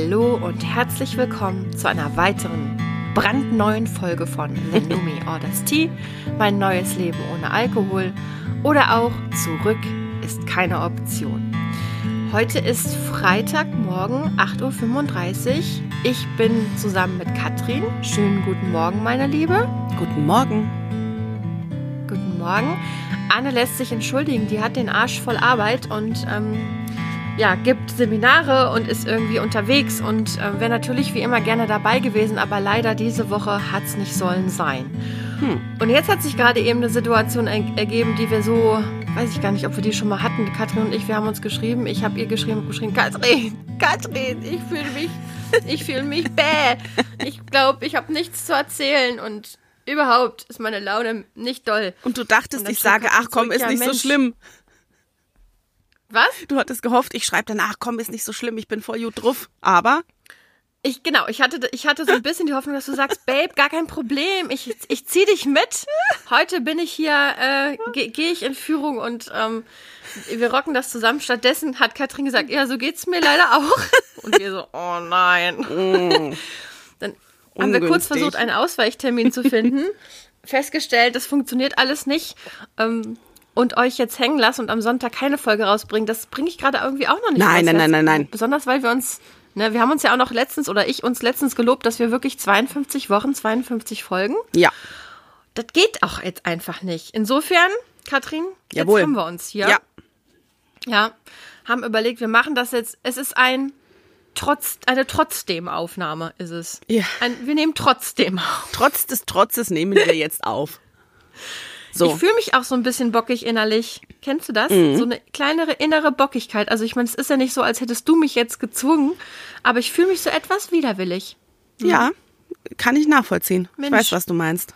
Hallo und herzlich willkommen zu einer weiteren brandneuen Folge von Lenomi Orders Tea, mein neues Leben ohne Alkohol oder auch Zurück ist keine Option. Heute ist Freitagmorgen 8.35 Uhr. Ich bin zusammen mit Katrin. Schönen guten Morgen, meine Liebe. Guten Morgen. Guten Morgen. Anne lässt sich entschuldigen, die hat den Arsch voll Arbeit und ähm, ja, gibt Seminare und ist irgendwie unterwegs und äh, wäre natürlich wie immer gerne dabei gewesen, aber leider diese Woche hat es nicht sollen sein. Hm. Und jetzt hat sich gerade eben eine Situation ergeben, die wir so, weiß ich gar nicht, ob wir die schon mal hatten, Katrin und ich, wir haben uns geschrieben, ich habe ihr geschrieben, geschrieben, Katrin, Katrin, ich fühle mich, ich fühle mich bäh. Ich glaube, ich habe nichts zu erzählen und überhaupt ist meine Laune nicht doll. Und du dachtest, und ich sage, ach komm, ist ja, nicht Mensch, so schlimm. Was? Du hattest gehofft, ich schreibe danach, komm, ist nicht so schlimm, ich bin voll gut drauf. Aber ich, genau, ich hatte, ich hatte so ein bisschen die Hoffnung, dass du sagst, Babe, gar kein Problem, ich, ich zieh dich mit. Heute bin ich hier, äh, gehe geh ich in Führung und ähm, wir rocken das zusammen. Stattdessen hat Katrin gesagt, ja, so geht's mir leider auch. Und wir so, oh nein. Mm. Dann haben wir kurz versucht, einen Ausweichtermin zu finden. Festgestellt, das funktioniert alles nicht. Ähm, und euch jetzt hängen lasse und am Sonntag keine Folge rausbringe, das bringe ich gerade irgendwie auch noch nicht. Nein, nein, nein, nein, nein. Besonders weil wir uns, ne, wir haben uns ja auch noch letztens oder ich uns letztens gelobt, dass wir wirklich 52 Wochen, 52 Folgen. Ja. Das geht auch jetzt einfach nicht. Insofern, Katrin, jetzt Jawohl. haben wir uns hier. Ja. Ja, haben überlegt, wir machen das jetzt. Es ist ein trotz, eine trotzdem Aufnahme ist es. Ja. Ein, wir nehmen trotzdem auf. Trotz des Trotzes nehmen wir jetzt auf. So. Ich fühle mich auch so ein bisschen bockig innerlich. Kennst du das? Mhm. So eine kleinere innere Bockigkeit. Also ich meine, es ist ja nicht so, als hättest du mich jetzt gezwungen, aber ich fühle mich so etwas widerwillig. Mhm. Ja, kann ich nachvollziehen. Mensch. Ich weiß, was du meinst.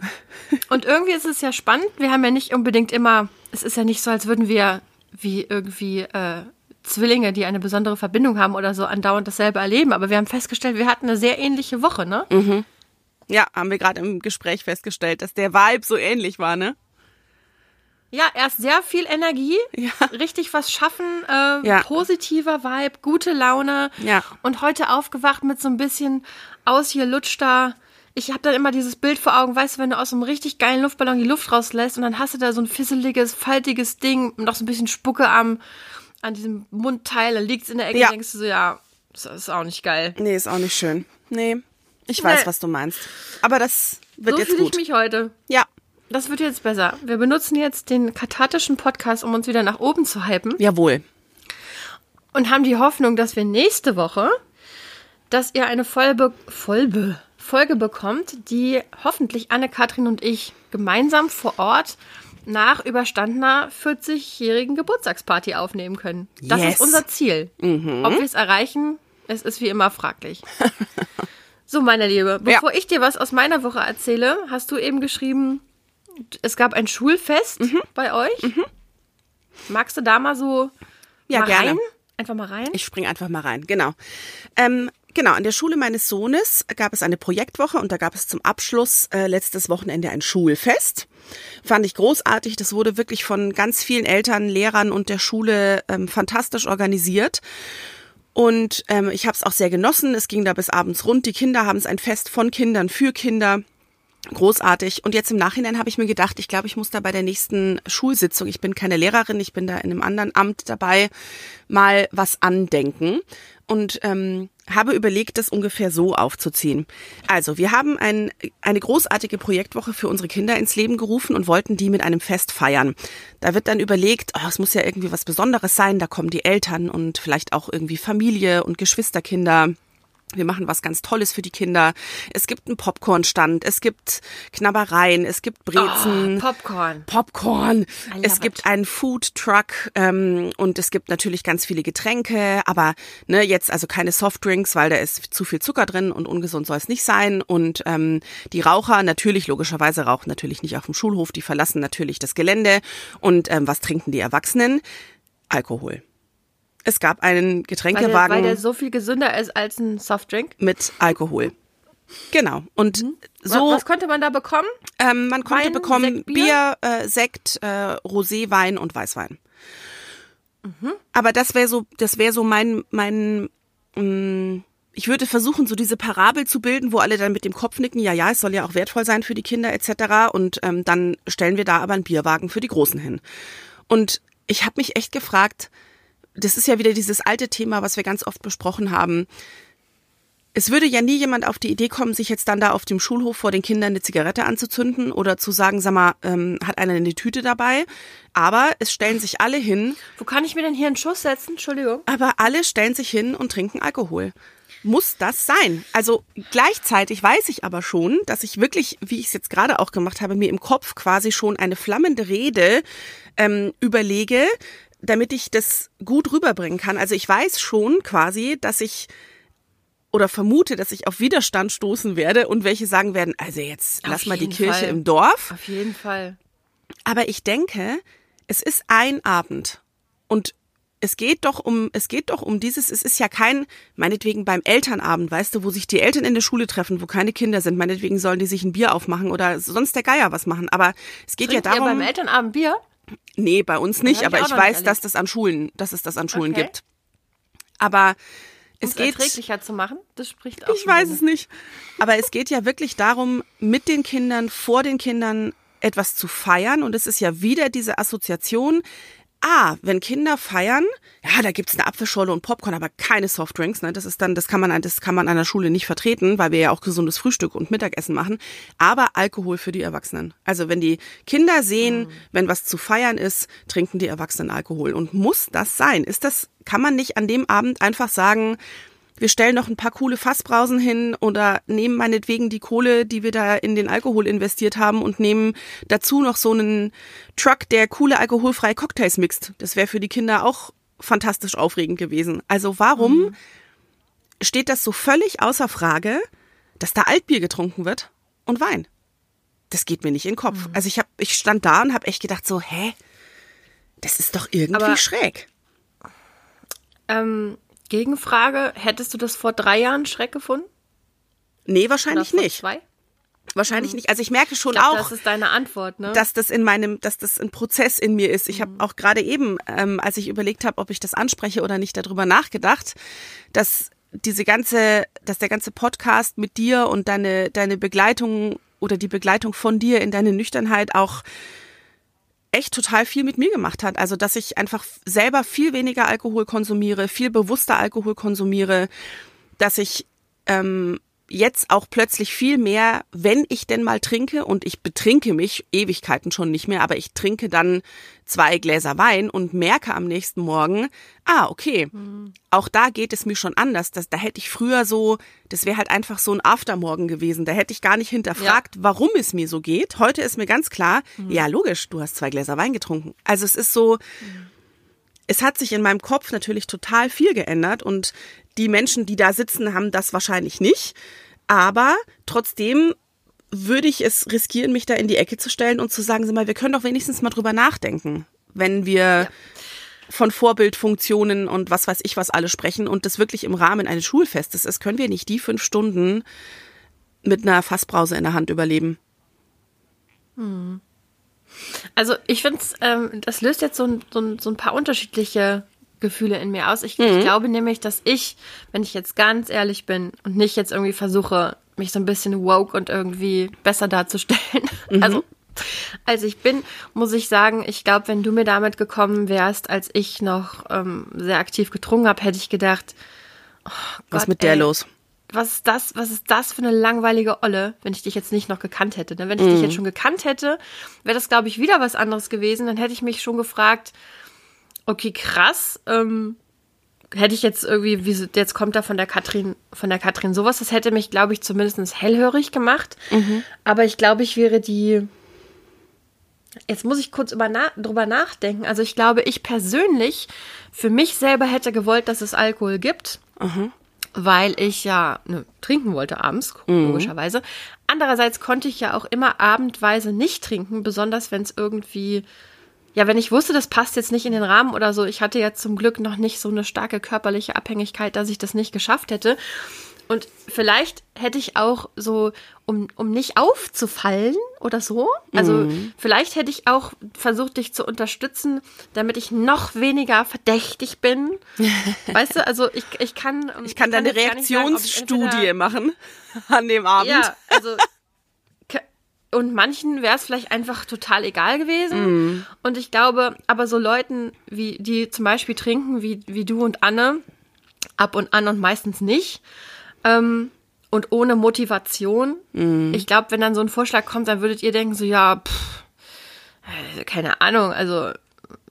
Und irgendwie ist es ja spannend. Wir haben ja nicht unbedingt immer, es ist ja nicht so, als würden wir wie irgendwie äh, Zwillinge, die eine besondere Verbindung haben oder so, andauernd dasselbe erleben. Aber wir haben festgestellt, wir hatten eine sehr ähnliche Woche, ne? Mhm. Ja, haben wir gerade im Gespräch festgestellt, dass der Vibe so ähnlich war, ne? Ja, erst sehr viel Energie, ja. richtig was schaffen, äh, ja. positiver Vibe, gute Laune. Ja. Und heute aufgewacht mit so ein bisschen aus hier lutschter. Ich habe dann immer dieses Bild vor Augen, weißt du, wenn du aus einem richtig geilen Luftballon die Luft rauslässt und dann hast du da so ein fisseliges, faltiges Ding, noch so ein bisschen Spucke am, an diesem Mundteil, dann liegt's in der Ecke, ja. denkst du so, ja, das ist auch nicht geil. Nee, ist auch nicht schön. Nee. Ich weiß, was du meinst. Aber das wird so jetzt gut. So fühle ich mich heute. Ja. Das wird jetzt besser. Wir benutzen jetzt den kathartischen Podcast, um uns wieder nach oben zu hypen. Jawohl. Und haben die Hoffnung, dass wir nächste Woche, dass ihr eine Folge, Folge, Folge bekommt, die hoffentlich Anne-Kathrin und ich gemeinsam vor Ort nach überstandener 40-jährigen Geburtstagsparty aufnehmen können. Das yes. ist unser Ziel. Mhm. Ob wir es erreichen, es ist wie immer fraglich. So, meine Liebe, bevor ja. ich dir was aus meiner Woche erzähle, hast du eben geschrieben, es gab ein Schulfest mhm. bei euch. Mhm. Magst du da mal so ja, mal gerne. rein? Einfach mal rein? Ich spring einfach mal rein, genau. Ähm, genau, an der Schule meines Sohnes gab es eine Projektwoche und da gab es zum Abschluss äh, letztes Wochenende ein Schulfest. Fand ich großartig. Das wurde wirklich von ganz vielen Eltern, Lehrern und der Schule ähm, fantastisch organisiert. Und ähm, ich habe es auch sehr genossen. Es ging da bis abends rund. Die Kinder haben es ein Fest von Kindern für Kinder. Großartig. Und jetzt im Nachhinein habe ich mir gedacht, ich glaube, ich muss da bei der nächsten Schulsitzung, ich bin keine Lehrerin, ich bin da in einem anderen Amt dabei, mal was andenken und ähm, habe überlegt, das ungefähr so aufzuziehen. Also, wir haben ein, eine großartige Projektwoche für unsere Kinder ins Leben gerufen und wollten die mit einem Fest feiern. Da wird dann überlegt, oh, es muss ja irgendwie was Besonderes sein, da kommen die Eltern und vielleicht auch irgendwie Familie und Geschwisterkinder wir machen was ganz Tolles für die Kinder. Es gibt einen Popcornstand, es gibt Knabbereien, es gibt Brezen. Oh, Popcorn. Popcorn. Es gibt einen Food Truck ähm, und es gibt natürlich ganz viele Getränke, aber ne, jetzt also keine Softdrinks, weil da ist zu viel Zucker drin und ungesund soll es nicht sein. Und ähm, die Raucher, natürlich, logischerweise rauchen natürlich nicht auf dem Schulhof, die verlassen natürlich das Gelände. Und ähm, was trinken die Erwachsenen? Alkohol. Es gab einen Getränkewagen. Weil der, weil der so viel gesünder ist als ein Softdrink? Mit Alkohol. Genau. Und mhm. so. Was konnte man da bekommen? Ähm, man konnte Wein, bekommen Sekt, Bier, Bier äh, Sekt, äh, Roséwein und Weißwein. Mhm. Aber das wäre so, das wäre so mein, mein, mh, ich würde versuchen, so diese Parabel zu bilden, wo alle dann mit dem Kopf nicken, ja, ja, es soll ja auch wertvoll sein für die Kinder etc. Und ähm, dann stellen wir da aber einen Bierwagen für die Großen hin. Und ich habe mich echt gefragt, das ist ja wieder dieses alte Thema, was wir ganz oft besprochen haben. Es würde ja nie jemand auf die Idee kommen, sich jetzt dann da auf dem Schulhof vor den Kindern eine Zigarette anzuzünden oder zu sagen, sag mal, ähm, hat einer eine Tüte dabei? Aber es stellen sich alle hin. Wo kann ich mir denn hier einen Schuss setzen? Entschuldigung. Aber alle stellen sich hin und trinken Alkohol. Muss das sein? Also gleichzeitig weiß ich aber schon, dass ich wirklich, wie ich es jetzt gerade auch gemacht habe, mir im Kopf quasi schon eine flammende Rede ähm, überlege, damit ich das gut rüberbringen kann. Also ich weiß schon quasi, dass ich oder vermute, dass ich auf Widerstand stoßen werde und welche sagen werden, also jetzt Auf lass mal die Kirche Fall. im Dorf. Auf jeden Fall. Aber ich denke, es ist ein Abend und es geht doch um, es geht doch um dieses, es ist ja kein, meinetwegen beim Elternabend, weißt du, wo sich die Eltern in der Schule treffen, wo keine Kinder sind, meinetwegen sollen die sich ein Bier aufmachen oder sonst der Geier was machen. Aber es geht Trinkt ja ihr darum. beim Elternabend Bier? Nee, bei uns nicht, ich aber ich weiß, erlebt. dass das an Schulen, dass es das an Schulen Okay. gibt. Aber es Es geht, erträglicher zu machen, das spricht auch ich weiß es nicht. Aber es geht ja wirklich darum, mit den Kindern, vor den Kindern etwas zu feiern. Und es ist ja wieder diese Assoziation. Ah, wenn Kinder feiern, ja, da gibt's eine Apfelschorle und Popcorn, aber keine Softdrinks. Ne? Das ist dann, das kann man, das kann man an der Schule nicht vertreten, weil wir ja auch gesundes Frühstück und Mittagessen machen. Aber Alkohol für die Erwachsenen. Also wenn die Kinder sehen, wenn was zu feiern ist, trinken die Erwachsenen Alkohol. Und muss das sein? Ist das, kann man nicht an dem Abend einfach sagen, wir stellen noch ein paar coole Fassbrausen hin oder nehmen meinetwegen die Kohle, die wir da in den Alkohol investiert haben und nehmen dazu noch so einen Truck, der coole alkoholfreie Cocktails mixt. Das wäre für die Kinder auch fantastisch aufregend gewesen. Also warum steht das so völlig außer Frage, dass da Altbier getrunken wird und Wein? Das geht mir nicht in den Kopf. Also ich hab, ich stand da und habe echt gedacht so, hä? Das ist doch irgendwie Aber- schräg. Ähm, Gegenfrage, hättest du das vor drei Jahren Schreck gefunden? Nee, Oder wahrscheinlich vor nicht. zwei? Wahrscheinlich nicht. Also ich merke schon Ich glaube, auch. das ist deine Antwort, ne? dass das in meinem, dass das ein Prozess in mir ist. Ich habe auch gerade eben, ähm, als ich überlegt habe, ob ich das anspreche oder nicht, darüber nachgedacht, dass diese ganze, dass der ganze Podcast mit dir und deine deine Begleitung oder die Begleitung von dir in deine Nüchternheit auch echt total viel mit mir gemacht hat. Also, dass ich einfach selber viel weniger Alkohol konsumiere, viel bewusster Alkohol konsumiere, dass ich ähm, jetzt auch plötzlich viel mehr, wenn ich denn mal trinke, und ich betrinke mich Ewigkeiten schon nicht mehr, aber ich trinke dann zwei Gläser Wein und merke am nächsten Morgen, ah, okay, auch da geht es mir schon anders. Das, da hätte ich früher so, das wäre halt einfach so ein Aftermorgen gewesen. Da hätte ich gar nicht hinterfragt, warum es mir so geht. Heute ist mir ganz klar, ja, logisch, du hast zwei Gläser Wein getrunken. Also es ist so, es hat sich in meinem Kopf natürlich total viel geändert und die Menschen, die da sitzen, haben das wahrscheinlich nicht. Aber trotzdem würde ich es riskieren, mich da in die Ecke zu stellen und zu sagen, sag mal, wir können doch wenigstens mal drüber nachdenken, wenn wir von Vorbildfunktionen und was weiß ich was alle sprechen und das wirklich im Rahmen eines Schulfestes ist, können wir nicht die fünf Stunden mit einer Fassbrause in der Hand überleben. Also ich finde, ähm, das löst jetzt so ein, so, ein, so ein paar unterschiedliche Gefühle in mir aus. Ich, Mhm. ich glaube nämlich, dass ich, wenn ich jetzt ganz ehrlich bin und nicht jetzt irgendwie versuche, mich so ein bisschen woke und irgendwie besser darzustellen, Mhm. also als ich bin, muss ich sagen, ich glaube, wenn du mir damit gekommen wärst, als ich noch ähm, sehr aktiv getrunken habe, hätte ich gedacht, oh Was Gott, mit der ey, los? was ist das, was ist das für eine langweilige Olle, wenn ich dich jetzt nicht noch gekannt hätte. Ne? Wenn ich dich jetzt schon gekannt hätte, wäre das, glaube ich, wieder was anderes gewesen. Dann hätte ich mich schon gefragt, okay, krass, ähm, hätte ich jetzt irgendwie, wie, jetzt kommt da von der Katrin, von der Katrin sowas, das hätte mich, glaube ich, zumindest hellhörig gemacht. Aber ich glaube, ich wäre die, jetzt muss ich kurz über na, drüber nachdenken. Also ich glaube, ich persönlich für mich selber hätte gewollt, dass es Alkohol gibt weil ich ja ne, trinken wollte abends, logischerweise. Andererseits konnte ich ja auch immer abendweise nicht trinken, besonders wenn es irgendwie, ja, wenn ich wusste, das passt jetzt nicht in den Rahmen oder so. Ich hatte ja zum Glück noch nicht so eine starke körperliche Abhängigkeit, dass ich das nicht geschafft hätte. Und vielleicht hätte ich auch so, um, um nicht aufzufallen oder so, also Mhm. vielleicht hätte ich auch versucht, dich zu unterstützen, damit ich noch weniger verdächtig bin. weißt du, also ich, ich kann. Ich kann da eine jetzt gar nicht sagen, ob ich Reaktionsstudie machen an dem Abend. Ja, also. Und manchen wäre es vielleicht einfach total egal gewesen. Mhm. Und ich glaube, aber so Leuten, wie, die zum Beispiel trinken, wie, wie du und Anne, ab und an und meistens nicht, ähm, und ohne Motivation. Mhm. Ich glaube, wenn dann so ein Vorschlag kommt, dann würdet ihr denken, so, ja, pff, äh, keine Ahnung, also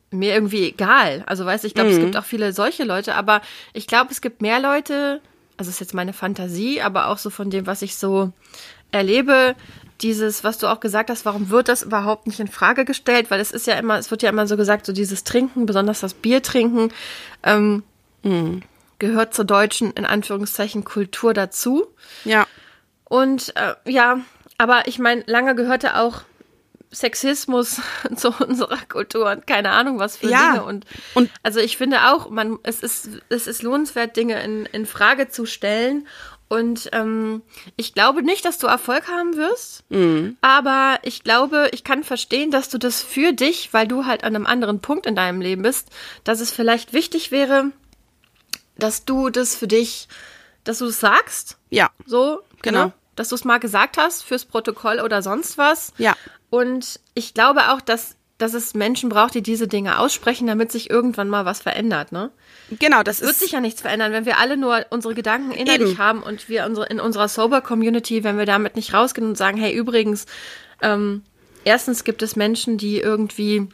mir irgendwie egal. Also weißt du, ich glaube, es gibt auch viele solche Leute, aber ich glaube, es gibt mehr Leute, also ist jetzt meine Fantasie, aber auch so von dem, was ich so erlebe, dieses, was du auch gesagt hast, warum wird das überhaupt nicht in Frage gestellt? Weil es ist ja immer, es wird ja immer so gesagt, so dieses Trinken, besonders das Bier trinken, ähm, gehört zur deutschen, in Anführungszeichen, Kultur dazu. Ja. Und äh, ja, aber ich meine, lange gehörte auch Sexismus zu unserer Kultur und keine Ahnung was für Ja. Dinge. Und, Und- also ich finde auch, man, es ist, es ist lohnenswert, Dinge in, in Frage zu stellen. Und ähm, ich glaube nicht, dass du Erfolg haben wirst, aber ich glaube, ich kann verstehen, dass du das für dich, weil du halt an einem anderen Punkt in deinem Leben bist, dass es vielleicht wichtig wäre, dass du das für dich, dass du es sagst, Ja. so, Genau. ne? Dass du es mal gesagt hast fürs Protokoll oder sonst was. Ja. Und ich glaube auch, dass, dass es Menschen braucht, die diese Dinge aussprechen, damit sich irgendwann mal was verändert, ne? Genau, das Wird ist. sich ja nichts verändern, wenn wir alle nur unsere Gedanken innerlich Eben. haben und wir unsere, in unserer Sober-Community, wenn wir damit nicht rausgehen und sagen, hey, übrigens, ähm, erstens gibt es Menschen, die irgendwie,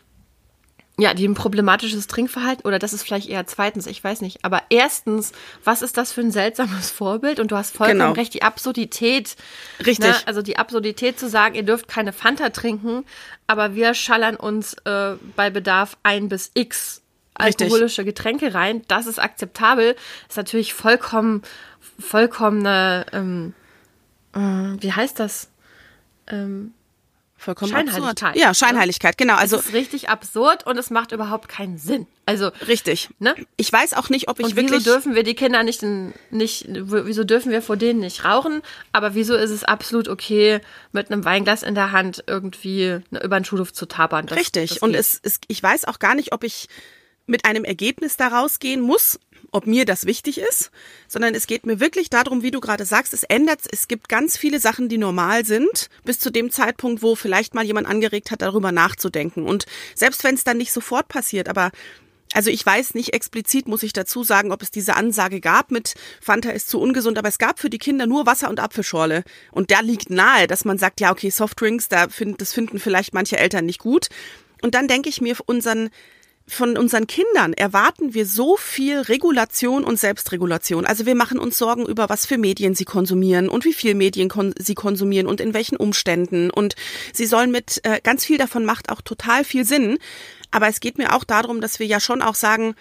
ja, die ein problematisches Trinkverhalten, oder das ist vielleicht eher zweitens, ich weiß nicht, aber erstens, was ist das für ein seltsames Vorbild? Und du hast vollkommen Genau. recht, die Absurdität. Richtig. Ne? Also die Absurdität zu sagen, ihr dürft keine Fanta trinken, aber wir schallern uns äh, bei Bedarf ein bis x Richtig. alkoholische Getränke rein, das ist akzeptabel, ist natürlich vollkommen, vollkommene, ähm, äh, wie heißt das? Ähm, Vollkommen Scheinheiligkeit, absurd. Ja, Scheinheiligkeit, genau. also, es ist richtig absurd und es macht überhaupt keinen Sinn. Also, richtig. ne? Ich weiß auch nicht, ob ich Und wieso wirklich. dürfen wir die Kinder nicht, in, nicht, wieso dürfen wir vor denen nicht rauchen? Aber wieso ist es absolut okay, mit einem Weinglas in der Hand irgendwie ne, über den Schulhof zu tabern? Das, Richtig. das und es, es, ich weiß auch gar nicht, ob ich mit einem Ergebnis da rausgehen muss, ob mir das wichtig ist, sondern es geht mir wirklich darum, wie du gerade sagst, es ändert, es gibt ganz viele Sachen, die normal sind, bis zu dem Zeitpunkt, wo vielleicht mal jemand angeregt hat, darüber nachzudenken. Und selbst wenn es dann nicht sofort passiert, aber also ich weiß nicht explizit, muss ich dazu sagen, ob es diese Ansage gab mit Fanta ist zu ungesund, aber es gab für die Kinder nur Wasser und Apfelschorle. Und da liegt nahe, dass man sagt, ja, okay, Softdrinks, da find, das finden vielleicht manche Eltern nicht gut. Und dann denke ich mir, unseren, von unseren Kindern erwarten wir so viel Regulation und Selbstregulation. Also wir machen uns Sorgen über, was für Medien sie konsumieren und wie viel Medien kon sie konsumieren und in welchen Umständen. Und sie sollen mit, äh, ganz viel davon macht auch total viel Sinn. Aber es geht mir auch darum, dass wir ja schon auch sagen,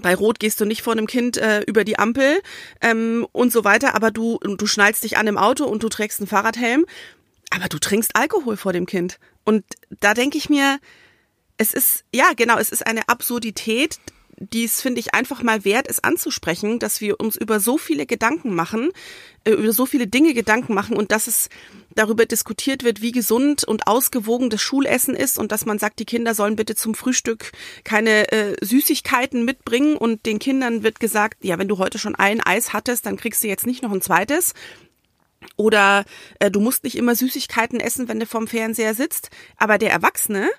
bei Rot gehst du nicht vor einem Kind äh, über die Ampel ähm, und so weiter, aber du, du schnallst dich an im Auto und du trägst einen Fahrradhelm, aber du trinkst Alkohol vor dem Kind. Und da denke ich mir, es ist, ja, genau, es ist eine Absurdität, die es, finde ich, einfach mal wert ist anzusprechen, dass wir uns über so viele Gedanken machen, äh, über so viele Dinge Gedanken machen und dass es darüber diskutiert wird, wie gesund und ausgewogen das Schulessen ist und dass man sagt, die Kinder sollen bitte zum Frühstück keine äh, Süßigkeiten mitbringen und den Kindern wird gesagt, ja, wenn du heute schon ein Eis hattest, dann kriegst du jetzt nicht noch ein zweites. Oder äh, du musst nicht immer Süßigkeiten essen, wenn du vorm Fernseher sitzt. Aber der Erwachsene,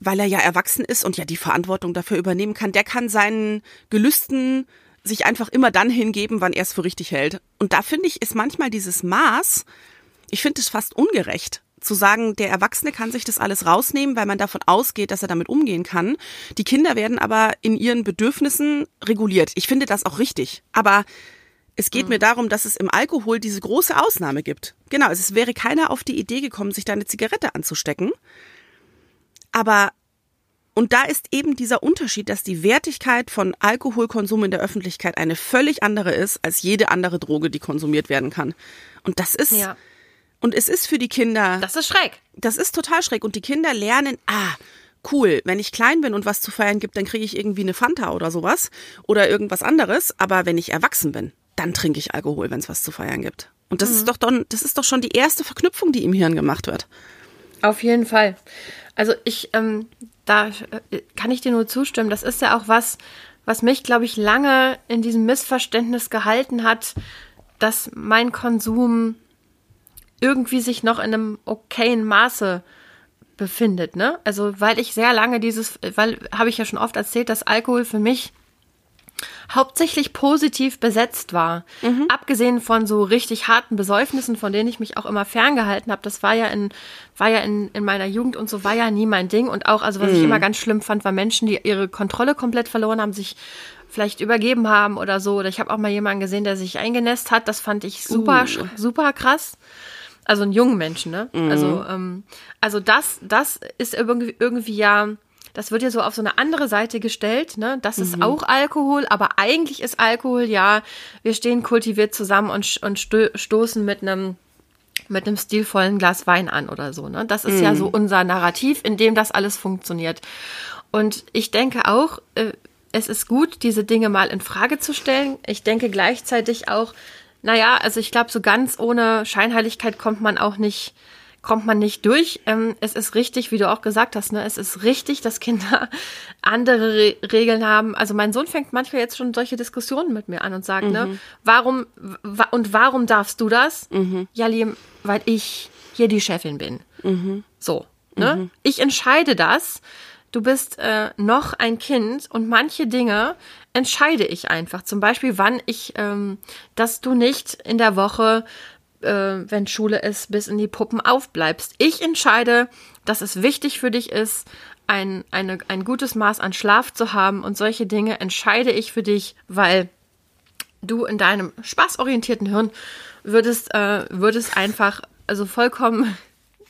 weil er ja erwachsen ist und ja die Verantwortung dafür übernehmen kann, der kann seinen Gelüsten sich einfach immer dann hingeben, wann er es für richtig hält. Und da finde ich, ist manchmal dieses Maß, ich finde es fast ungerecht zu sagen, der Erwachsene kann sich das alles rausnehmen, weil man davon ausgeht, dass er damit umgehen kann. Die Kinder werden aber in ihren Bedürfnissen reguliert. Ich finde das auch richtig. Aber es geht mir darum, dass es im Alkohol diese große Ausnahme gibt. Genau, es wäre keiner auf die Idee gekommen, sich da eine Zigarette anzustecken. Aber, und da ist eben dieser Unterschied, dass die Wertigkeit von Alkoholkonsum in der Öffentlichkeit eine völlig andere ist als jede andere Droge, die konsumiert werden kann. Und das ist, Ja, und es ist für die Kinder, das ist schräg. das ist total schräg. Und die Kinder lernen, ah, cool, wenn ich klein bin und was zu feiern gibt, dann kriege ich irgendwie eine Fanta oder sowas oder irgendwas anderes. Aber wenn ich erwachsen bin, dann trinke ich Alkohol, wenn es was zu feiern gibt. Und das mhm. ist doch dann, das ist doch schon die erste Verknüpfung, die im Hirn gemacht wird. Auf jeden Fall. Also ich, ähm, da äh, kann ich dir nur zustimmen. Das ist ja auch was, was mich, glaube ich, lange in diesem Missverständnis gehalten hat, dass mein Konsum irgendwie sich noch in einem okayen Maße befindet, ne? Also, weil ich sehr lange dieses, weil, habe ich ja schon oft erzählt, dass Alkohol für mich hauptsächlich positiv besetzt war. Mhm. Abgesehen von so richtig harten Besäufnissen, von denen ich mich auch immer ferngehalten habe. Das war ja in, war ja in, in meiner Jugend und so war ja nie mein Ding. Und auch, also was mhm. ich immer ganz schlimm fand, war Menschen, die ihre Kontrolle komplett verloren haben, sich vielleicht übergeben haben oder so. Oder ich habe auch mal jemanden gesehen, der sich eingenässt hat. Das fand ich super, uh. super krass. Also einen jungen Menschen, ne? Mhm. Also, ähm, also das, das ist irgendwie, irgendwie ja das wird ja so auf so eine andere Seite gestellt, ne? Das mhm. ist auch Alkohol, aber eigentlich ist Alkohol ja, wir stehen kultiviert zusammen und, und stoßen mit einem mit einem stilvollen Glas Wein an oder so, ne? Das ist mhm. ja so unser Narrativ, in dem das alles funktioniert. Und ich denke auch, äh, es ist gut, diese Dinge mal in Frage zu stellen. Ich denke gleichzeitig auch, naja, also ich glaube, so ganz ohne Scheinheiligkeit kommt man auch nicht kommt man nicht durch. Ähm, es ist richtig, wie du auch gesagt hast, ne? es ist richtig, dass Kinder andere Re Regeln haben. Also mein Sohn fängt manchmal jetzt schon solche Diskussionen mit mir an und sagt, ne, mhm. ne, warum wa und warum darfst du das? Mhm. Ja, Liam, weil ich hier die Chefin bin. Mhm. So, ne? Mhm. Ich entscheide das. Du bist äh, noch ein Kind und manche Dinge entscheide ich einfach. Zum Beispiel, wann ich, ähm, dass du nicht in der Woche äh, wenn Schule ist, bis in die Puppen aufbleibst. Ich entscheide, dass es wichtig für dich ist, ein, eine, ein gutes Maß an Schlaf zu haben und solche Dinge entscheide ich für dich, weil du in deinem spaßorientierten Hirn würdest, äh, würdest einfach, also vollkommen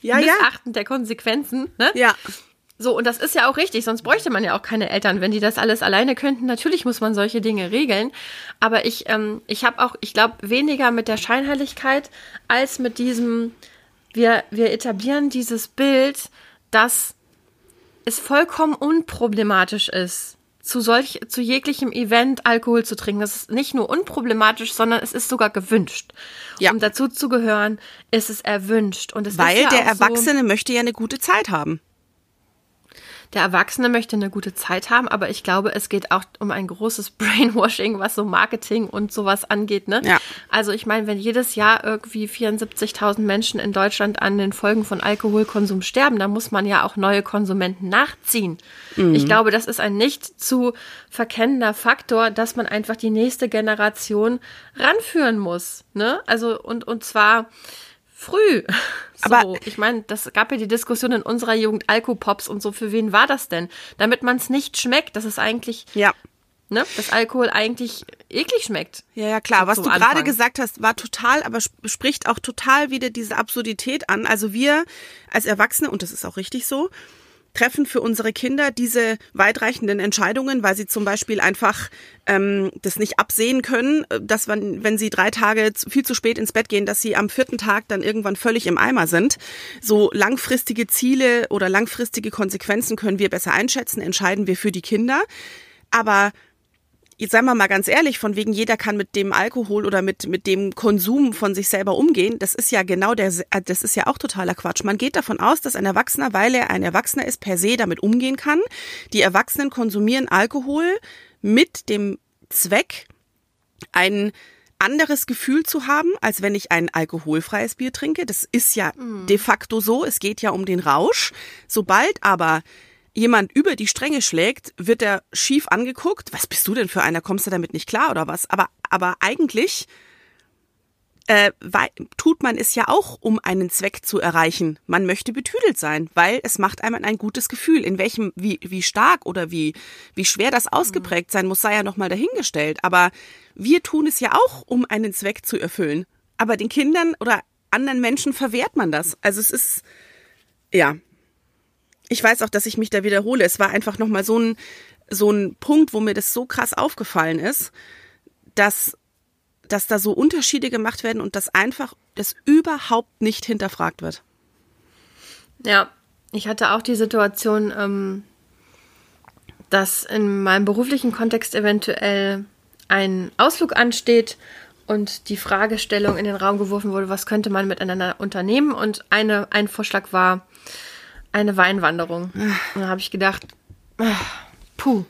ja, missachtend ja. der Konsequenzen, ne? Ja. So, und das ist ja auch richtig, sonst bräuchte man ja auch keine Eltern, wenn die das alles alleine könnten. Natürlich muss man solche Dinge regeln. Aber ich, ähm, ich habe auch, ich glaube, weniger mit der Scheinheiligkeit als mit diesem, wir, wir etablieren dieses Bild, dass es vollkommen unproblematisch ist, zu solch, zu jeglichem Event Alkohol zu trinken. Das ist nicht nur unproblematisch, sondern es ist sogar gewünscht. Ja. Um dazu zu gehören, ist es erwünscht. Und es Weil ja der Erwachsene so, möchte ja eine gute Zeit haben. Der Erwachsene möchte eine gute Zeit haben, aber ich glaube, es geht auch um ein großes Brainwashing, was so Marketing und sowas angeht. Ne? Ja. Also ich meine, wenn jedes Jahr irgendwie 74.000 Menschen in Deutschland an den Folgen von Alkoholkonsum sterben, dann muss man ja auch neue Konsumenten nachziehen. Mhm. Ich glaube, das ist ein nicht zu verkennender Faktor, dass man einfach die nächste Generation ranführen muss. Ne? Also und, und zwar früh. So, aber ich meine, das gab ja die Diskussion in unserer Jugend Alkopops und so. Für wen war das denn? Damit man es nicht schmeckt, dass es eigentlich, ja. ne, dass Alkohol eigentlich eklig schmeckt. Ja, ja, klar. So Was du gerade gesagt hast, war total, aber spricht auch total wieder diese Absurdität an. Also wir als Erwachsene, und das ist auch richtig so, treffen für unsere Kinder diese weitreichenden Entscheidungen, weil sie zum Beispiel einfach ähm, das nicht absehen können, dass wenn, wenn sie drei Tage viel zu spät ins Bett gehen, dass sie am vierten Tag dann irgendwann völlig im Eimer sind. So langfristige Ziele oder langfristige Konsequenzen können wir besser einschätzen, entscheiden wir für die Kinder. Aber jetzt sagen wir mal ganz ehrlich, von wegen jeder kann mit dem Alkohol oder mit, mit dem Konsum von sich selber umgehen, das ist ja genau der, äh, das ist ja auch totaler Quatsch. Man geht davon aus, dass ein Erwachsener, weil er ein Erwachsener ist, per se damit umgehen kann. Die Erwachsenen konsumieren Alkohol mit dem Zweck, ein anderes Gefühl zu haben, als wenn ich ein alkoholfreies Bier trinke. Das ist ja mhm. de facto so. Es geht ja um den Rausch. Sobald aber jemand über die Stränge schlägt, wird er schief angeguckt. Was bist du denn für einer? Kommst du damit nicht klar oder was? Aber, aber eigentlich äh, tut man es ja auch, um einen Zweck zu erreichen. Man möchte betüdelt sein, weil es macht einem ein gutes Gefühl. In welchem, wie, wie stark oder wie, wie schwer das ausgeprägt sein muss, sei ja nochmal dahingestellt. Aber wir tun es ja auch, um einen Zweck zu erfüllen. Aber den Kindern oder anderen Menschen verwehrt man das. Also es ist, ja, ich weiß auch, dass ich mich da wiederhole. Es war einfach nochmal so ein, so ein Punkt, wo mir das so krass aufgefallen ist, dass, dass da so Unterschiede gemacht werden und dass einfach das überhaupt nicht hinterfragt wird. Ja, ich hatte auch die Situation, ähm, dass in meinem beruflichen Kontext eventuell ein Ausflug ansteht und die Fragestellung in den Raum geworfen wurde, was könnte man miteinander unternehmen? Und eine, ein Vorschlag war eine Weinwanderung. Und da habe ich gedacht, ah, puh.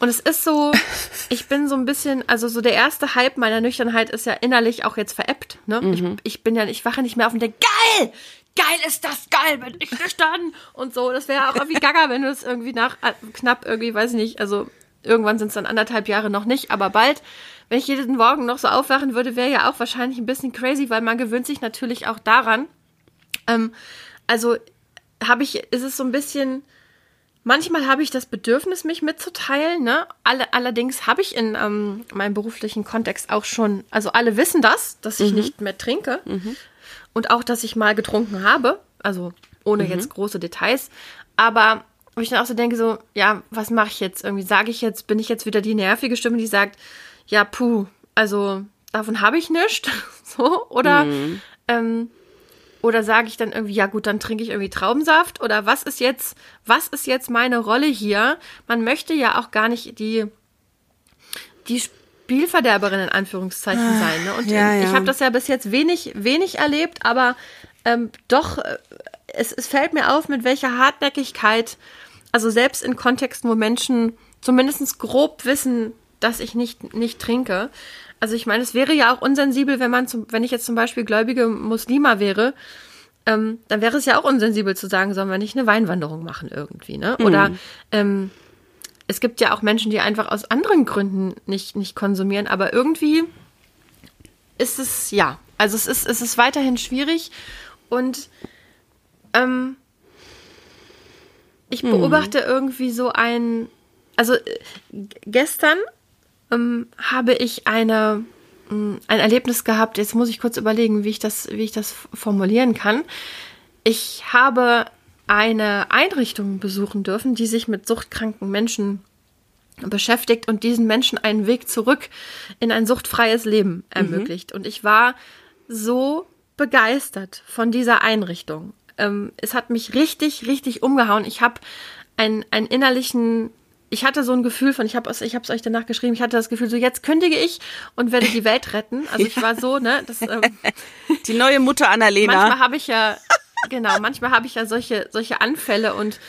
Und es ist so, ich bin so ein bisschen, also so der erste Hype meiner Nüchternheit ist ja innerlich auch jetzt veräppt. Ne? Mhm. Ich, ich, bin ja, ich wache nicht mehr auf und denke, geil, geil ist das, geil, bin ich nüchtern und so. Das wäre auch irgendwie gaga, wenn du es irgendwie nach äh, knapp irgendwie, weiß ich nicht, also irgendwann sind es dann anderthalb Jahre noch nicht, aber bald wenn ich jeden Morgen noch so aufwachen würde, wäre ja auch wahrscheinlich ein bisschen crazy, weil man gewöhnt sich natürlich auch daran. Ähm, also habe ich, ist es so ein bisschen, manchmal habe ich das Bedürfnis, mich mitzuteilen. Ne? Alle, allerdings habe ich in ähm, meinem beruflichen Kontext auch schon, also alle wissen das, dass ich mhm. nicht mehr trinke mhm. und auch, dass ich mal getrunken habe, also ohne mhm. jetzt große Details. Aber wo ich dann auch so denke, so, ja, was mache ich jetzt? Irgendwie sage ich jetzt, bin ich jetzt wieder die nervige Stimme, die sagt, ja, puh, also davon habe ich nichts. so, oder, mhm. ähm, oder sage ich dann irgendwie, ja gut, dann trinke ich irgendwie Traubensaft? Oder was ist jetzt, was ist jetzt meine Rolle hier? Man möchte ja auch gar nicht die, die Spielverderberin in Anführungszeichen ah, sein. Ne? Und ja, ja. ich habe das ja bis jetzt wenig, wenig erlebt, aber ähm, doch, äh, es, es fällt mir auf, mit welcher Hartnäckigkeit, also selbst in Kontexten, wo Menschen zumindest grob wissen, dass ich nicht, nicht trinke. Also ich meine, es wäre ja auch unsensibel, wenn man zum, wenn ich jetzt zum Beispiel gläubige Muslima wäre, ähm, dann wäre es ja auch unsensibel zu sagen, sollen wir nicht eine Weinwanderung machen irgendwie, ne? Oder mhm. ähm, es gibt ja auch Menschen, die einfach aus anderen Gründen nicht, nicht konsumieren, aber irgendwie ist es, ja, also es ist, es ist weiterhin schwierig und ähm, ich mhm. beobachte mhm. irgendwie so ein, also äh, gestern ähm, habe ich eine, ähm, ein Erlebnis gehabt. Jetzt muss ich kurz überlegen, wie ich das, wie ich das formulieren kann. Ich habe eine Einrichtung besuchen dürfen, die sich mit suchtkranken Menschen beschäftigt und diesen Menschen einen Weg zurück in ein suchtfreies Leben mhm. ermöglicht. Mhm. Und ich war so begeistert von dieser Einrichtung. Ähm, es hat mich richtig, richtig umgehauen. Ich habe einen, einen innerlichen ich hatte so ein Gefühl von, ich habe es ich hab's euch danach geschrieben, ich hatte das Gefühl, so jetzt kündige ich und werde die Welt retten. Also ich war so, ne? Das, ähm, die neue Mutter Annalena. Manchmal habe ich ja, genau, manchmal habe ich ja solche, solche Anfälle und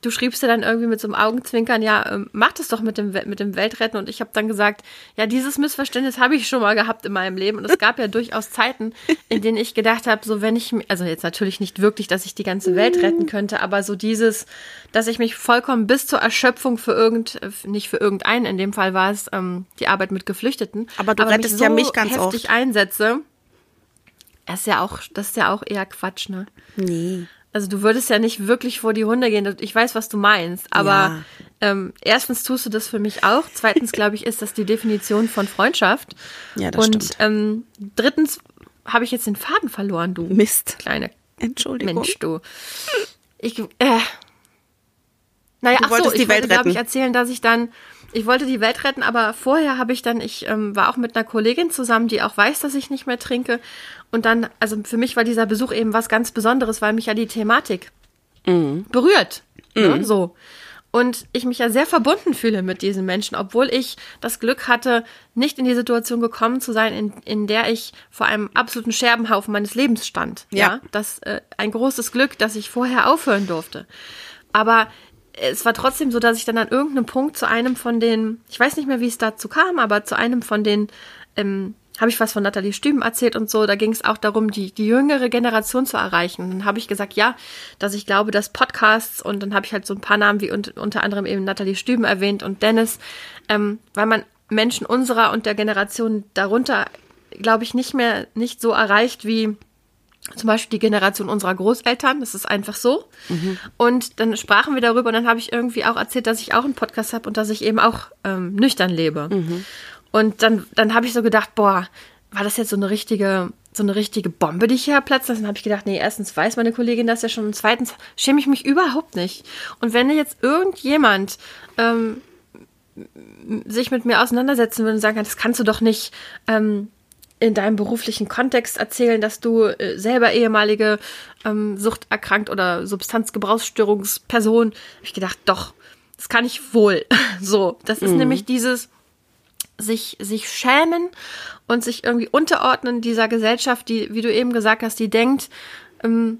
du schriebst ja dann irgendwie mit so einem Augenzwinkern, ja, ähm, mach das doch mit dem, mit dem Weltretten. Und ich habe dann gesagt, ja, dieses Missverständnis habe ich schon mal gehabt in meinem Leben. Und es gab ja durchaus Zeiten, in denen ich gedacht habe, so wenn ich, also jetzt natürlich nicht wirklich, dass ich die ganze Welt retten könnte, aber so dieses, dass ich mich vollkommen bis zur Erschöpfung für irgend, nicht für irgendeinen, in dem Fall war es ähm, die Arbeit mit Geflüchteten. Aber du aber rettest mich so ja mich ganz heftig oft. einsetze. Das ist ja auch, das ist ja auch eher Quatsch, ne? Nee. Also du würdest ja nicht wirklich vor die Hunde gehen. Ich weiß, was du meinst. Aber ja. ähm, erstens tust du das für mich auch. Zweitens, glaube ich, ist das die Definition von Freundschaft. Ja, das Und, stimmt. Ähm, drittens habe ich jetzt den Faden verloren, du. Mist. Kleine Entschuldigung. Mensch, du. Ich, äh, naja, du ach so, ich wollte, glaube ich, erzählen, dass ich dann ich wollte die Welt retten, aber vorher habe ich dann, ich ähm, war auch mit einer Kollegin zusammen, die auch weiß, dass ich nicht mehr trinke. Und dann, also für mich war dieser Besuch eben was ganz Besonderes, weil mich ja die Thematik mhm. berührt. Ne, mhm. Ne, so. Und ich mich ja sehr verbunden fühle mit diesen Menschen, obwohl ich das Glück hatte, nicht in die Situation gekommen zu sein, in, in der ich vor einem absoluten Scherbenhaufen meines Lebens stand. Ja. ja? Das äh, ein großes Glück, dass ich vorher aufhören durfte. Aber es war trotzdem so, dass ich dann an irgendeinem Punkt zu einem von den, ich weiß nicht mehr, wie es dazu kam, aber zu einem von den, ähm, habe ich was von Nathalie Stüben erzählt und so. Da ging es auch darum, die, die jüngere Generation zu erreichen. Und dann habe ich gesagt, ja, dass ich glaube, dass Podcasts und dann habe ich halt so ein paar Namen wie un unter anderem eben Nathalie Stüben erwähnt und Dennis, ähm, weil man Menschen unserer und der Generation darunter, glaube ich, nicht mehr nicht so erreicht wie zum Beispiel die Generation unserer Großeltern, das ist einfach so. Mhm. Und dann sprachen wir darüber und dann habe ich irgendwie auch erzählt, dass ich auch einen Podcast habe und dass ich eben auch ähm, nüchtern lebe. Mhm. Und dann, dann habe ich so gedacht, boah, war das jetzt so eine richtige, so eine richtige Bombe, die ich hier platzt? Dann habe ich gedacht, nee, erstens weiß meine Kollegin das ja schon und zweitens schäme ich mich überhaupt nicht. Und wenn jetzt irgendjemand ähm, sich mit mir auseinandersetzen würde und sagen kann, das kannst du doch nicht, ähm, in deinem beruflichen Kontext erzählen, dass du äh, selber ehemalige ähm, suchterkrankt oder Substanzgebrauchsstörungsperson. Habe ich gedacht, doch, das kann ich wohl. so, das ist mhm. nämlich dieses, sich, sich schämen und sich irgendwie unterordnen dieser Gesellschaft, die, wie du eben gesagt hast, die denkt, ähm,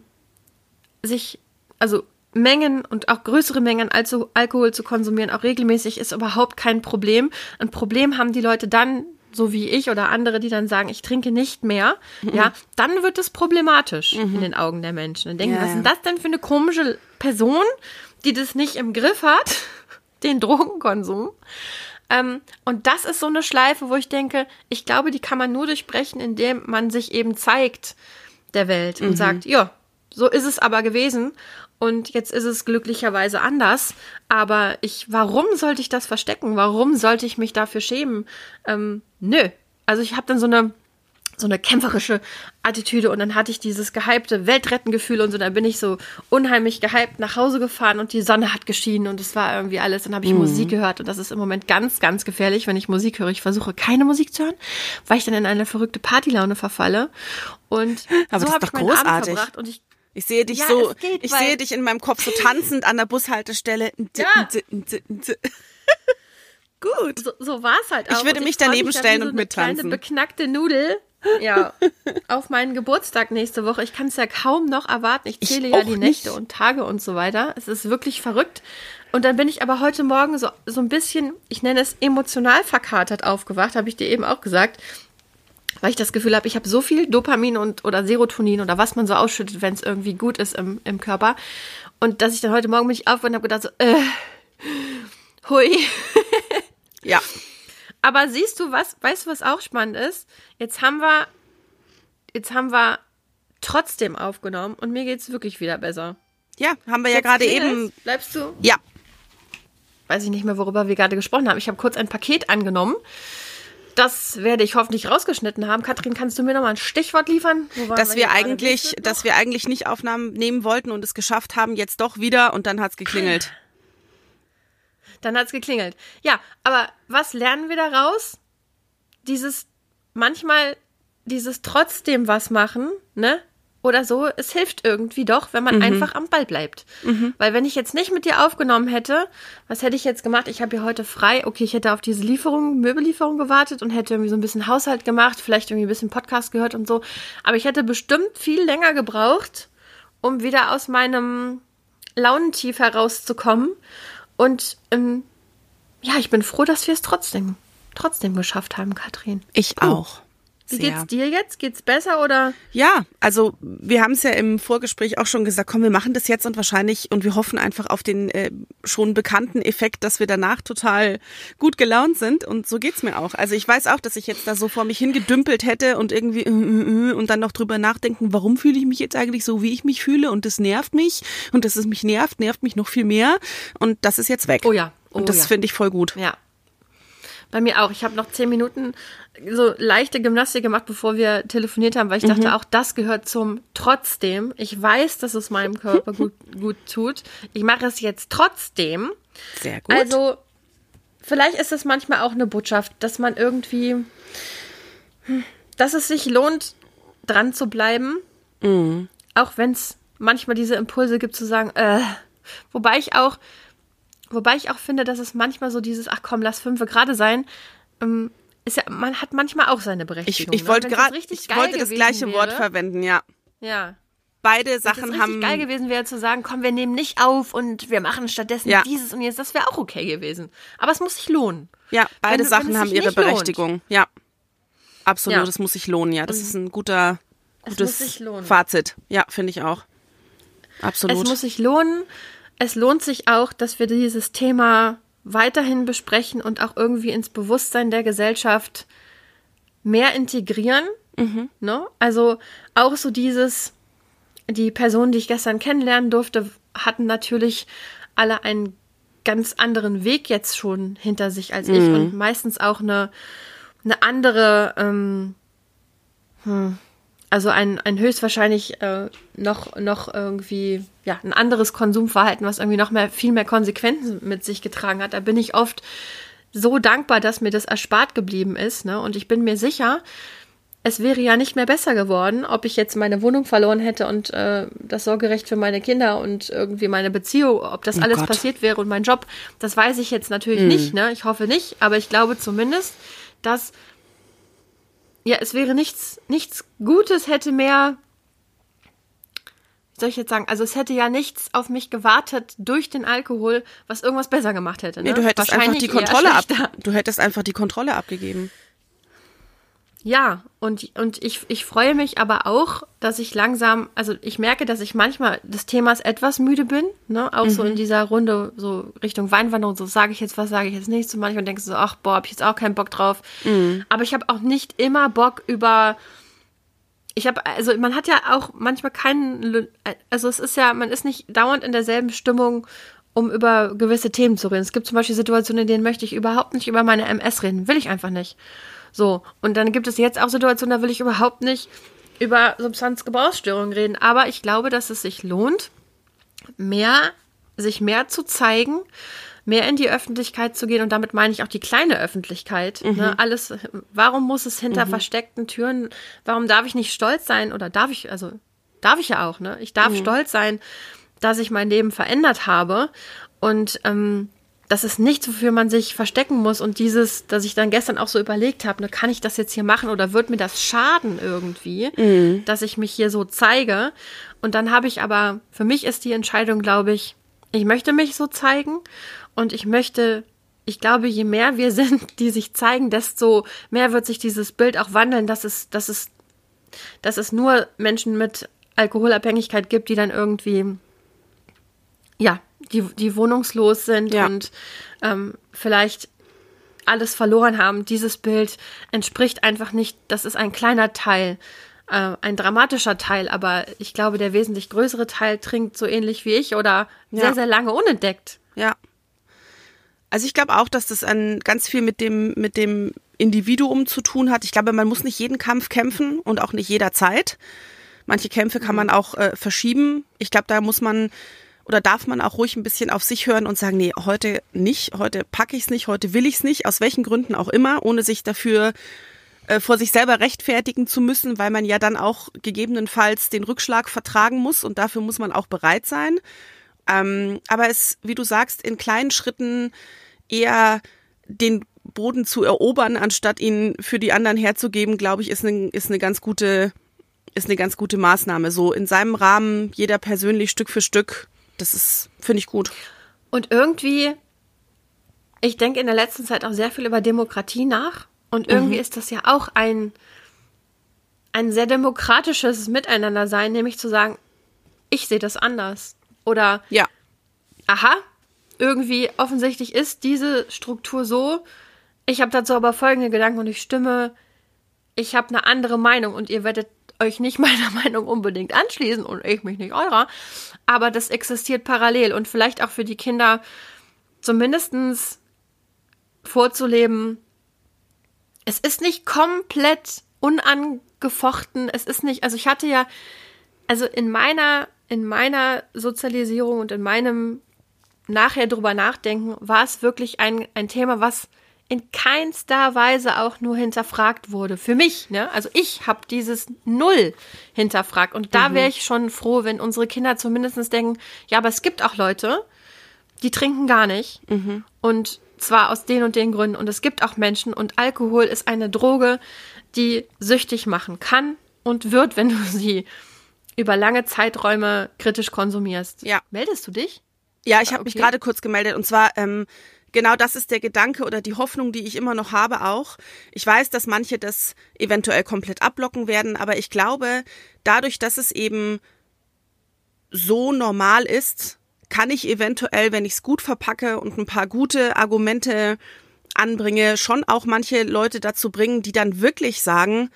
sich, also Mengen und auch größere Mengen Alkohol zu konsumieren, auch regelmäßig, ist überhaupt kein Problem. Ein Problem haben die Leute dann, so wie ich oder andere, die dann sagen, ich trinke nicht mehr, mhm. ja, dann wird es problematisch mhm. in den Augen der Menschen. Dann denken, ja, was ist denn das denn für eine komische Person, die das nicht im Griff hat, den Drogenkonsum? Ähm, und das ist so eine Schleife, wo ich denke, ich glaube, die kann man nur durchbrechen, indem man sich eben zeigt der Welt und mhm. sagt, ja, so ist es aber gewesen und jetzt ist es glücklicherweise anders. Aber ich, warum sollte ich das verstecken? Warum sollte ich mich dafür schämen? Ähm, nö. Also ich habe dann so eine so eine kämpferische Attitüde und dann hatte ich dieses gehypte Weltrettengefühl und so, dann bin ich so unheimlich gehypt nach Hause gefahren und die Sonne hat geschienen und es war irgendwie alles. Dann habe ich mhm. Musik gehört und das ist im Moment ganz, ganz gefährlich, wenn ich Musik höre. Ich versuche keine Musik zu hören, weil ich dann in eine verrückte Partylaune verfalle. Und Aber so habe ich meinen großartig. Abend verbracht und ich ich sehe dich ja, so, geht, ich sehe dich in meinem Kopf so tanzend an der Bushaltestelle. Ja. Gut. So, so war es halt auch. Ich würde mich daneben mich stellen und so mittanzen. Eine beknackte Nudel. Ja, auf meinen Geburtstag nächste Woche. Ich kann es ja kaum noch erwarten. Ich zähle ich ja die Nächte und Tage und so weiter. Es ist wirklich verrückt. Und dann bin ich aber heute Morgen so, so ein bisschen, ich nenne es emotional verkatert aufgewacht, habe ich dir eben auch gesagt weil ich das Gefühl habe, ich habe so viel Dopamin und oder Serotonin oder was man so ausschüttet, wenn es irgendwie gut ist im, im Körper. Und dass ich dann heute Morgen bin ich auf und habe gedacht so, äh, hui. ja. Aber siehst du was, weißt du, was auch spannend ist? Jetzt haben wir, jetzt haben wir trotzdem aufgenommen und mir geht's wirklich wieder besser. Ja, haben wir ja gerade eben. Bleibst du? Ja. Weiß ich nicht mehr, worüber wir gerade gesprochen haben. Ich habe kurz ein Paket angenommen das werde ich hoffentlich rausgeschnitten haben. Kathrin, kannst du mir noch mal ein Stichwort liefern? Dass wir, wir eigentlich, dass wir eigentlich nicht Aufnahmen nehmen wollten und es geschafft haben, jetzt doch wieder und dann hat's geklingelt. Dann hat's geklingelt. Ja, aber was lernen wir daraus? Dieses manchmal dieses trotzdem was machen, ne? Oder so, es hilft irgendwie doch, wenn man mhm. einfach am Ball bleibt. Mhm. Weil wenn ich jetzt nicht mit dir aufgenommen hätte, was hätte ich jetzt gemacht? Ich habe ja heute frei. Okay, ich hätte auf diese Lieferung, Möbellieferung gewartet und hätte irgendwie so ein bisschen Haushalt gemacht, vielleicht irgendwie ein bisschen Podcast gehört und so. Aber ich hätte bestimmt viel länger gebraucht, um wieder aus meinem Launentief herauszukommen. Und ähm, ja, ich bin froh, dass wir es trotzdem, trotzdem geschafft haben, Katrin. Ich oh. auch. Wie sehr. geht's dir jetzt? Geht's besser oder? Ja, also wir haben es ja im Vorgespräch auch schon gesagt, komm, wir machen das jetzt und wahrscheinlich und wir hoffen einfach auf den äh, schon bekannten Effekt, dass wir danach total gut gelaunt sind und so geht's mir auch. Also ich weiß auch, dass ich jetzt da so vor mich hingedümpelt hätte und irgendwie äh, äh, äh, und dann noch drüber nachdenken, warum fühle ich mich jetzt eigentlich so, wie ich mich fühle und das nervt mich und dass es mich nervt, nervt mich noch viel mehr und das ist jetzt weg. Oh ja. Oh und das ja. finde ich voll gut. Ja, bei mir auch. Ich habe noch zehn Minuten so leichte Gymnastik gemacht, bevor wir telefoniert haben, weil ich dachte, mhm. auch das gehört zum trotzdem. Ich weiß, dass es meinem Körper gut, gut tut. Ich mache es jetzt trotzdem. Sehr gut. Also, vielleicht ist es manchmal auch eine Botschaft, dass man irgendwie, dass es sich lohnt, dran zu bleiben. Mhm. Auch wenn es manchmal diese Impulse gibt zu sagen, äh, wobei ich auch Wobei ich auch finde, dass es manchmal so dieses, ach komm, lass fünfe gerade sein, ähm, ist ja, man hat manchmal auch seine Berechtigung. Ich, ich ne? wollte gerade, ich wollte das gleiche wäre, Wort verwenden, ja. Ja. Beide Sachen Wenn haben. geil gewesen wäre zu sagen, komm, wir nehmen nicht auf und wir machen stattdessen ja. dieses und jetzt, das wäre auch okay gewesen. Aber es muss sich lohnen. Ja, beide wenn, Sachen wenn haben ihre Berechtigung. Lohnt. Ja. Absolut, ja. es muss sich lohnen, ja. Das ist ein guter, gutes Fazit. Ja, finde ich auch. Absolut. Es muss sich lohnen es lohnt sich auch, dass wir dieses Thema weiterhin besprechen und auch irgendwie ins Bewusstsein der Gesellschaft mehr integrieren. Mhm. Ne? Also auch so dieses, die Personen, die ich gestern kennenlernen durfte, hatten natürlich alle einen ganz anderen Weg jetzt schon hinter sich als mhm. ich und meistens auch eine, eine andere, ähm, hm, also ein, ein höchstwahrscheinlich äh, noch, noch irgendwie, ja, ein anderes Konsumverhalten, was irgendwie noch mehr, viel mehr Konsequenzen mit sich getragen hat. Da bin ich oft so dankbar, dass mir das erspart geblieben ist. Ne? Und ich bin mir sicher, es wäre ja nicht mehr besser geworden, ob ich jetzt meine Wohnung verloren hätte und äh, das Sorgerecht für meine Kinder und irgendwie meine Beziehung, ob das oh alles Gott. passiert wäre und mein Job, das weiß ich jetzt natürlich hm. nicht, ne? Ich hoffe nicht, aber ich glaube zumindest, dass ja, es wäre nichts, nichts Gutes, hätte mehr, wie soll ich jetzt sagen, also es hätte ja nichts auf mich gewartet durch den Alkohol, was irgendwas besser gemacht hätte. Ne? Nee, du hättest einfach die Kontrolle ab, du hättest einfach die Kontrolle abgegeben. Ja, und, und ich, ich freue mich aber auch, dass ich langsam, also ich merke, dass ich manchmal des Themas etwas müde bin, ne? Auch mhm. so in dieser Runde, so Richtung Weinwanderung, so sage ich jetzt was, sage ich jetzt nicht. So manchmal denkst du so, ach boah, hab ich jetzt auch keinen Bock drauf. Mhm. Aber ich habe auch nicht immer Bock über. Ich habe, also man hat ja auch manchmal keinen, also es ist ja, man ist nicht dauernd in derselben Stimmung, um über gewisse Themen zu reden. Es gibt zum Beispiel Situationen, in denen möchte ich überhaupt nicht über meine MS reden. Will ich einfach nicht. So, und dann gibt es jetzt auch Situationen, da will ich überhaupt nicht über Substanzgebrauchsstörungen reden. Aber ich glaube, dass es sich lohnt, mehr, sich mehr zu zeigen, mehr in die Öffentlichkeit zu gehen und damit meine ich auch die kleine Öffentlichkeit. Mhm. Ne? Alles, warum muss es hinter mhm. versteckten Türen, warum darf ich nicht stolz sein oder darf ich, also darf ich ja auch, ne? Ich darf mhm. stolz sein, dass ich mein Leben verändert habe und ähm, das ist nichts, wofür man sich verstecken muss. Und dieses, dass ich dann gestern auch so überlegt habe, ne, kann ich das jetzt hier machen oder wird mir das schaden irgendwie, mhm. dass ich mich hier so zeige? Und dann habe ich aber, für mich ist die Entscheidung, glaube ich, ich möchte mich so zeigen und ich möchte, ich glaube, je mehr wir sind, die sich zeigen, desto mehr wird sich dieses Bild auch wandeln, dass es, dass es, dass es nur Menschen mit Alkoholabhängigkeit gibt, die dann irgendwie ja, die, die wohnungslos sind ja. und ähm, vielleicht alles verloren haben. Dieses Bild entspricht einfach nicht, das ist ein kleiner Teil, äh, ein dramatischer Teil, aber ich glaube, der wesentlich größere Teil trinkt so ähnlich wie ich oder ja. sehr, sehr lange unentdeckt. Ja. Also ich glaube auch, dass das ein, ganz viel mit dem, mit dem Individuum zu tun hat. Ich glaube, man muss nicht jeden Kampf kämpfen und auch nicht jederzeit. Manche Kämpfe kann mhm. man auch äh, verschieben. Ich glaube, da muss man oder darf man auch ruhig ein bisschen auf sich hören und sagen, nee, heute nicht, heute packe ich es nicht, heute will ich es nicht, aus welchen Gründen auch immer, ohne sich dafür äh, vor sich selber rechtfertigen zu müssen, weil man ja dann auch gegebenenfalls den Rückschlag vertragen muss und dafür muss man auch bereit sein. Ähm, aber es, wie du sagst, in kleinen Schritten eher den Boden zu erobern, anstatt ihn für die anderen herzugeben, glaube ich, ist eine, ist eine ganz gute, ist eine ganz gute Maßnahme. So in seinem Rahmen, jeder persönlich Stück für Stück das ist, finde ich gut. Und irgendwie, ich denke in der letzten Zeit auch sehr viel über Demokratie nach. Und irgendwie mhm. ist das ja auch ein, ein sehr demokratisches Miteinander sein, nämlich zu sagen, ich sehe das anders. Oder ja. aha, irgendwie offensichtlich ist diese Struktur so. Ich habe dazu aber folgende Gedanken und ich stimme, ich habe eine andere Meinung und ihr werdet euch nicht meiner Meinung unbedingt anschließen und ich mich nicht eurer, aber das existiert parallel und vielleicht auch für die Kinder zumindestens vorzuleben. Es ist nicht komplett unangefochten. Es ist nicht, also ich hatte ja, also in meiner, in meiner Sozialisierung und in meinem nachher drüber nachdenken, war es wirklich ein, ein Thema, was in keinster Weise auch nur hinterfragt wurde. Für mich, ne? Also ich habe dieses Null hinterfragt. Und da mhm. wäre ich schon froh, wenn unsere Kinder zumindest denken, ja, aber es gibt auch Leute, die trinken gar nicht. Mhm. Und zwar aus den und den Gründen. Und es gibt auch Menschen und Alkohol ist eine Droge, die süchtig machen kann und wird, wenn du sie über lange Zeiträume kritisch konsumierst. Ja. Meldest du dich? Ja, ich habe okay. mich gerade kurz gemeldet. Und zwar ähm, genau das ist der Gedanke oder die Hoffnung, die ich immer noch habe auch. Ich weiß, dass manche das eventuell komplett abblocken werden, aber ich glaube, dadurch, dass es eben so normal ist, kann ich eventuell, wenn ich es gut verpacke und ein paar gute Argumente anbringe, schon auch manche Leute dazu bringen, die dann wirklich sagen,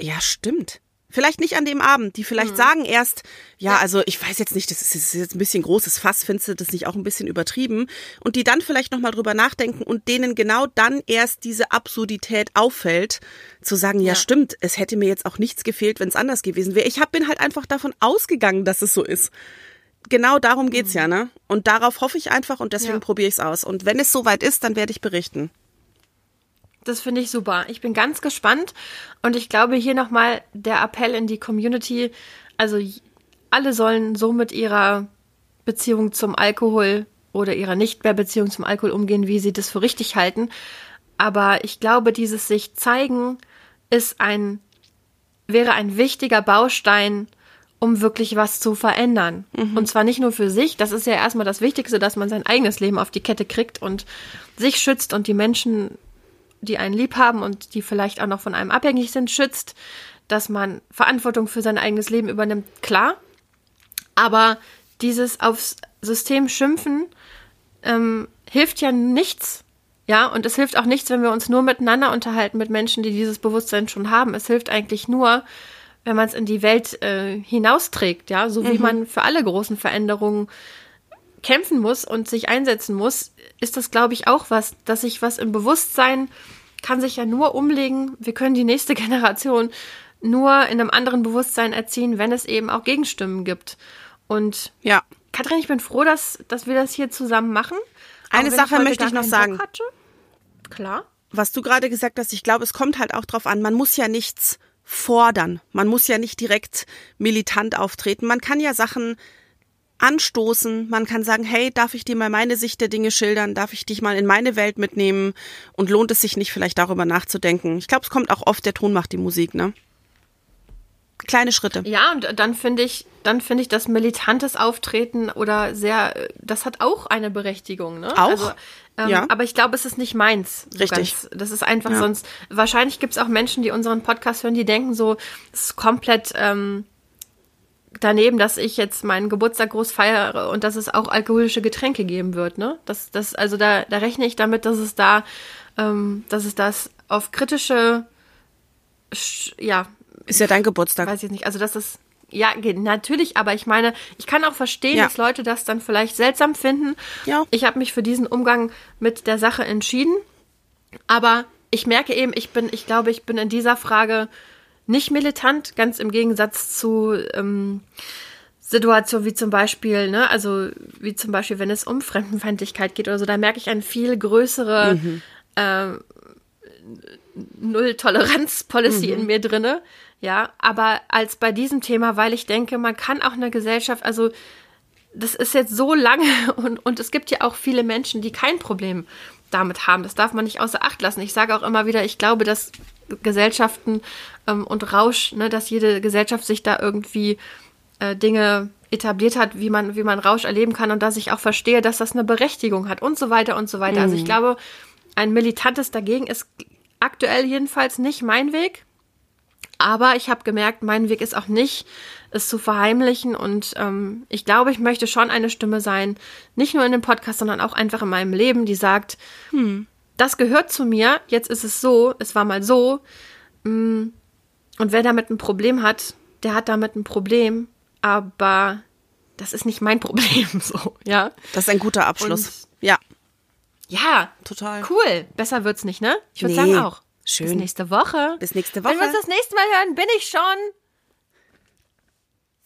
ja, stimmt. Vielleicht nicht an dem Abend, die vielleicht mhm. sagen erst, ja, also ich weiß jetzt nicht, das ist, das ist jetzt ein bisschen großes Fass, findest du das nicht auch ein bisschen übertrieben? Und die dann vielleicht nochmal drüber nachdenken und denen genau dann erst diese Absurdität auffällt, zu sagen, ja, ja. stimmt, es hätte mir jetzt auch nichts gefehlt, wenn es anders gewesen wäre. Ich hab, bin halt einfach davon ausgegangen, dass es so ist. Genau darum geht's mhm. ja, ne? Und darauf hoffe ich einfach und deswegen ja. probiere ich es aus. Und wenn es soweit ist, dann werde ich berichten. Das finde ich super. Ich bin ganz gespannt und ich glaube hier nochmal der Appell in die Community. Also alle sollen so mit ihrer Beziehung zum Alkohol oder ihrer nicht mehr Beziehung zum Alkohol umgehen, wie sie das für richtig halten. Aber ich glaube, dieses sich zeigen ist ein, wäre ein wichtiger Baustein, um wirklich was zu verändern. Mhm. Und zwar nicht nur für sich, das ist ja erstmal das Wichtigste, dass man sein eigenes Leben auf die Kette kriegt und sich schützt und die Menschen, die einen lieb haben und die vielleicht auch noch von einem abhängig sind, schützt, dass man Verantwortung für sein eigenes Leben übernimmt, klar. Aber dieses aufs System schimpfen ähm, hilft ja nichts. Ja, und es hilft auch nichts, wenn wir uns nur miteinander unterhalten mit Menschen, die dieses Bewusstsein schon haben. Es hilft eigentlich nur, wenn man es in die Welt äh, hinausträgt, ja, so wie mhm. man für alle großen Veränderungen kämpfen muss und sich einsetzen muss, ist das, glaube ich, auch was, dass sich was im Bewusstsein kann sich ja nur umlegen. Wir können die nächste Generation nur in einem anderen Bewusstsein erziehen, wenn es eben auch Gegenstimmen gibt. Und ja, Katrin, ich bin froh, dass, dass wir das hier zusammen machen. Eine Sache möchte ich noch sagen. Klar. Was du gerade gesagt hast, ich glaube, es kommt halt auch drauf an, man muss ja nichts fordern. Man muss ja nicht direkt militant auftreten. Man kann ja Sachen anstoßen. Man kann sagen, hey, darf ich dir mal meine Sicht der Dinge schildern? Darf ich dich mal in meine Welt mitnehmen? Und lohnt es sich nicht vielleicht darüber nachzudenken? Ich glaube, es kommt auch oft, der Ton macht die Musik, ne? Kleine Schritte. Ja, und dann finde ich, dann finde ich das militantes Auftreten oder sehr, das hat auch eine Berechtigung, ne? Auch. Also, ähm, ja. Aber ich glaube, es ist nicht meins. So Richtig. Ganz. Das ist einfach ja. sonst. Wahrscheinlich gibt es auch Menschen, die unseren Podcast hören, die denken so, es ist komplett ähm, daneben, dass ich jetzt meinen Geburtstag groß feiere und dass es auch alkoholische Getränke geben wird. Ne? Das, das, also da, da rechne ich damit, dass es da, ähm, dass es das auf kritische, ja. Ist ja dein Geburtstag. Weiß ich nicht. Also dass es ja, natürlich, aber ich meine, ich kann auch verstehen, ja. dass Leute das dann vielleicht seltsam finden. Ja. Ich habe mich für diesen Umgang mit der Sache entschieden, aber ich merke eben, ich bin, ich glaube, ich bin in dieser Frage nicht militant, ganz im Gegensatz zu ähm, Situationen wie zum Beispiel, ne, also wie zum Beispiel, wenn es um Fremdenfeindlichkeit geht oder so, da merke ich eine viel größere mhm. äh, Null-Toleranz-Policy mhm. in mir drinne. Ja, aber als bei diesem Thema, weil ich denke, man kann auch eine Gesellschaft, also das ist jetzt so lange und, und es gibt ja auch viele Menschen, die kein Problem damit haben. Das darf man nicht außer Acht lassen. Ich sage auch immer wieder, ich glaube, dass Gesellschaften ähm, und Rausch, ne, dass jede Gesellschaft sich da irgendwie äh, Dinge etabliert hat, wie man, wie man Rausch erleben kann und dass ich auch verstehe, dass das eine Berechtigung hat und so weiter und so weiter. Mhm. Also ich mhm. glaube, ein militantes dagegen ist aktuell jedenfalls nicht mein Weg. Aber ich habe gemerkt, mein Weg ist auch nicht, es zu verheimlichen. Und ähm, ich glaube, ich möchte schon eine Stimme sein, nicht nur in dem Podcast, sondern auch einfach in meinem Leben, die sagt, hm, das gehört zu mir, jetzt ist es so, es war mal so. Mm, und wer damit ein Problem hat, der hat damit ein Problem, aber das ist nicht mein Problem, so, ja. Das ist ein guter Abschluss. Und ja. Ja, total. Cool. Besser wird's nicht, ne? Ich würde nee. sagen auch. Schön. Bis nächste Woche. Bis nächste Woche. Wenn wir uns das nächste Mal hören, bin ich schon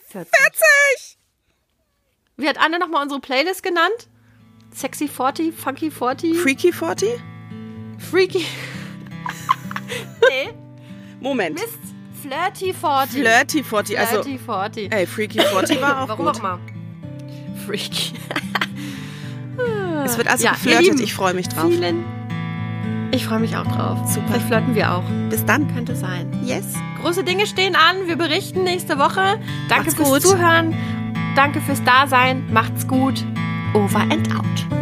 40. 40! Wie hat Anne nochmal unsere Playlist genannt? Sexy 40, Funky 40? Freaky 40? Freaky. nee. Moment. Mist. Flirty 40. Flirty 40, also. Flirty 40. Ey, Freaky 40 war auch Warum gut. auch mal? Freaky. es wird also ja, geflirtet, ich freue mich drauf. Vielen ich freue mich auch drauf. Super. Vielleicht flirten wir auch. Bis dann. Könnte sein. Yes. Große Dinge stehen an. Wir berichten nächste Woche. Danke Macht's fürs gut. Zuhören. Danke fürs Dasein. Macht's gut. Over and out.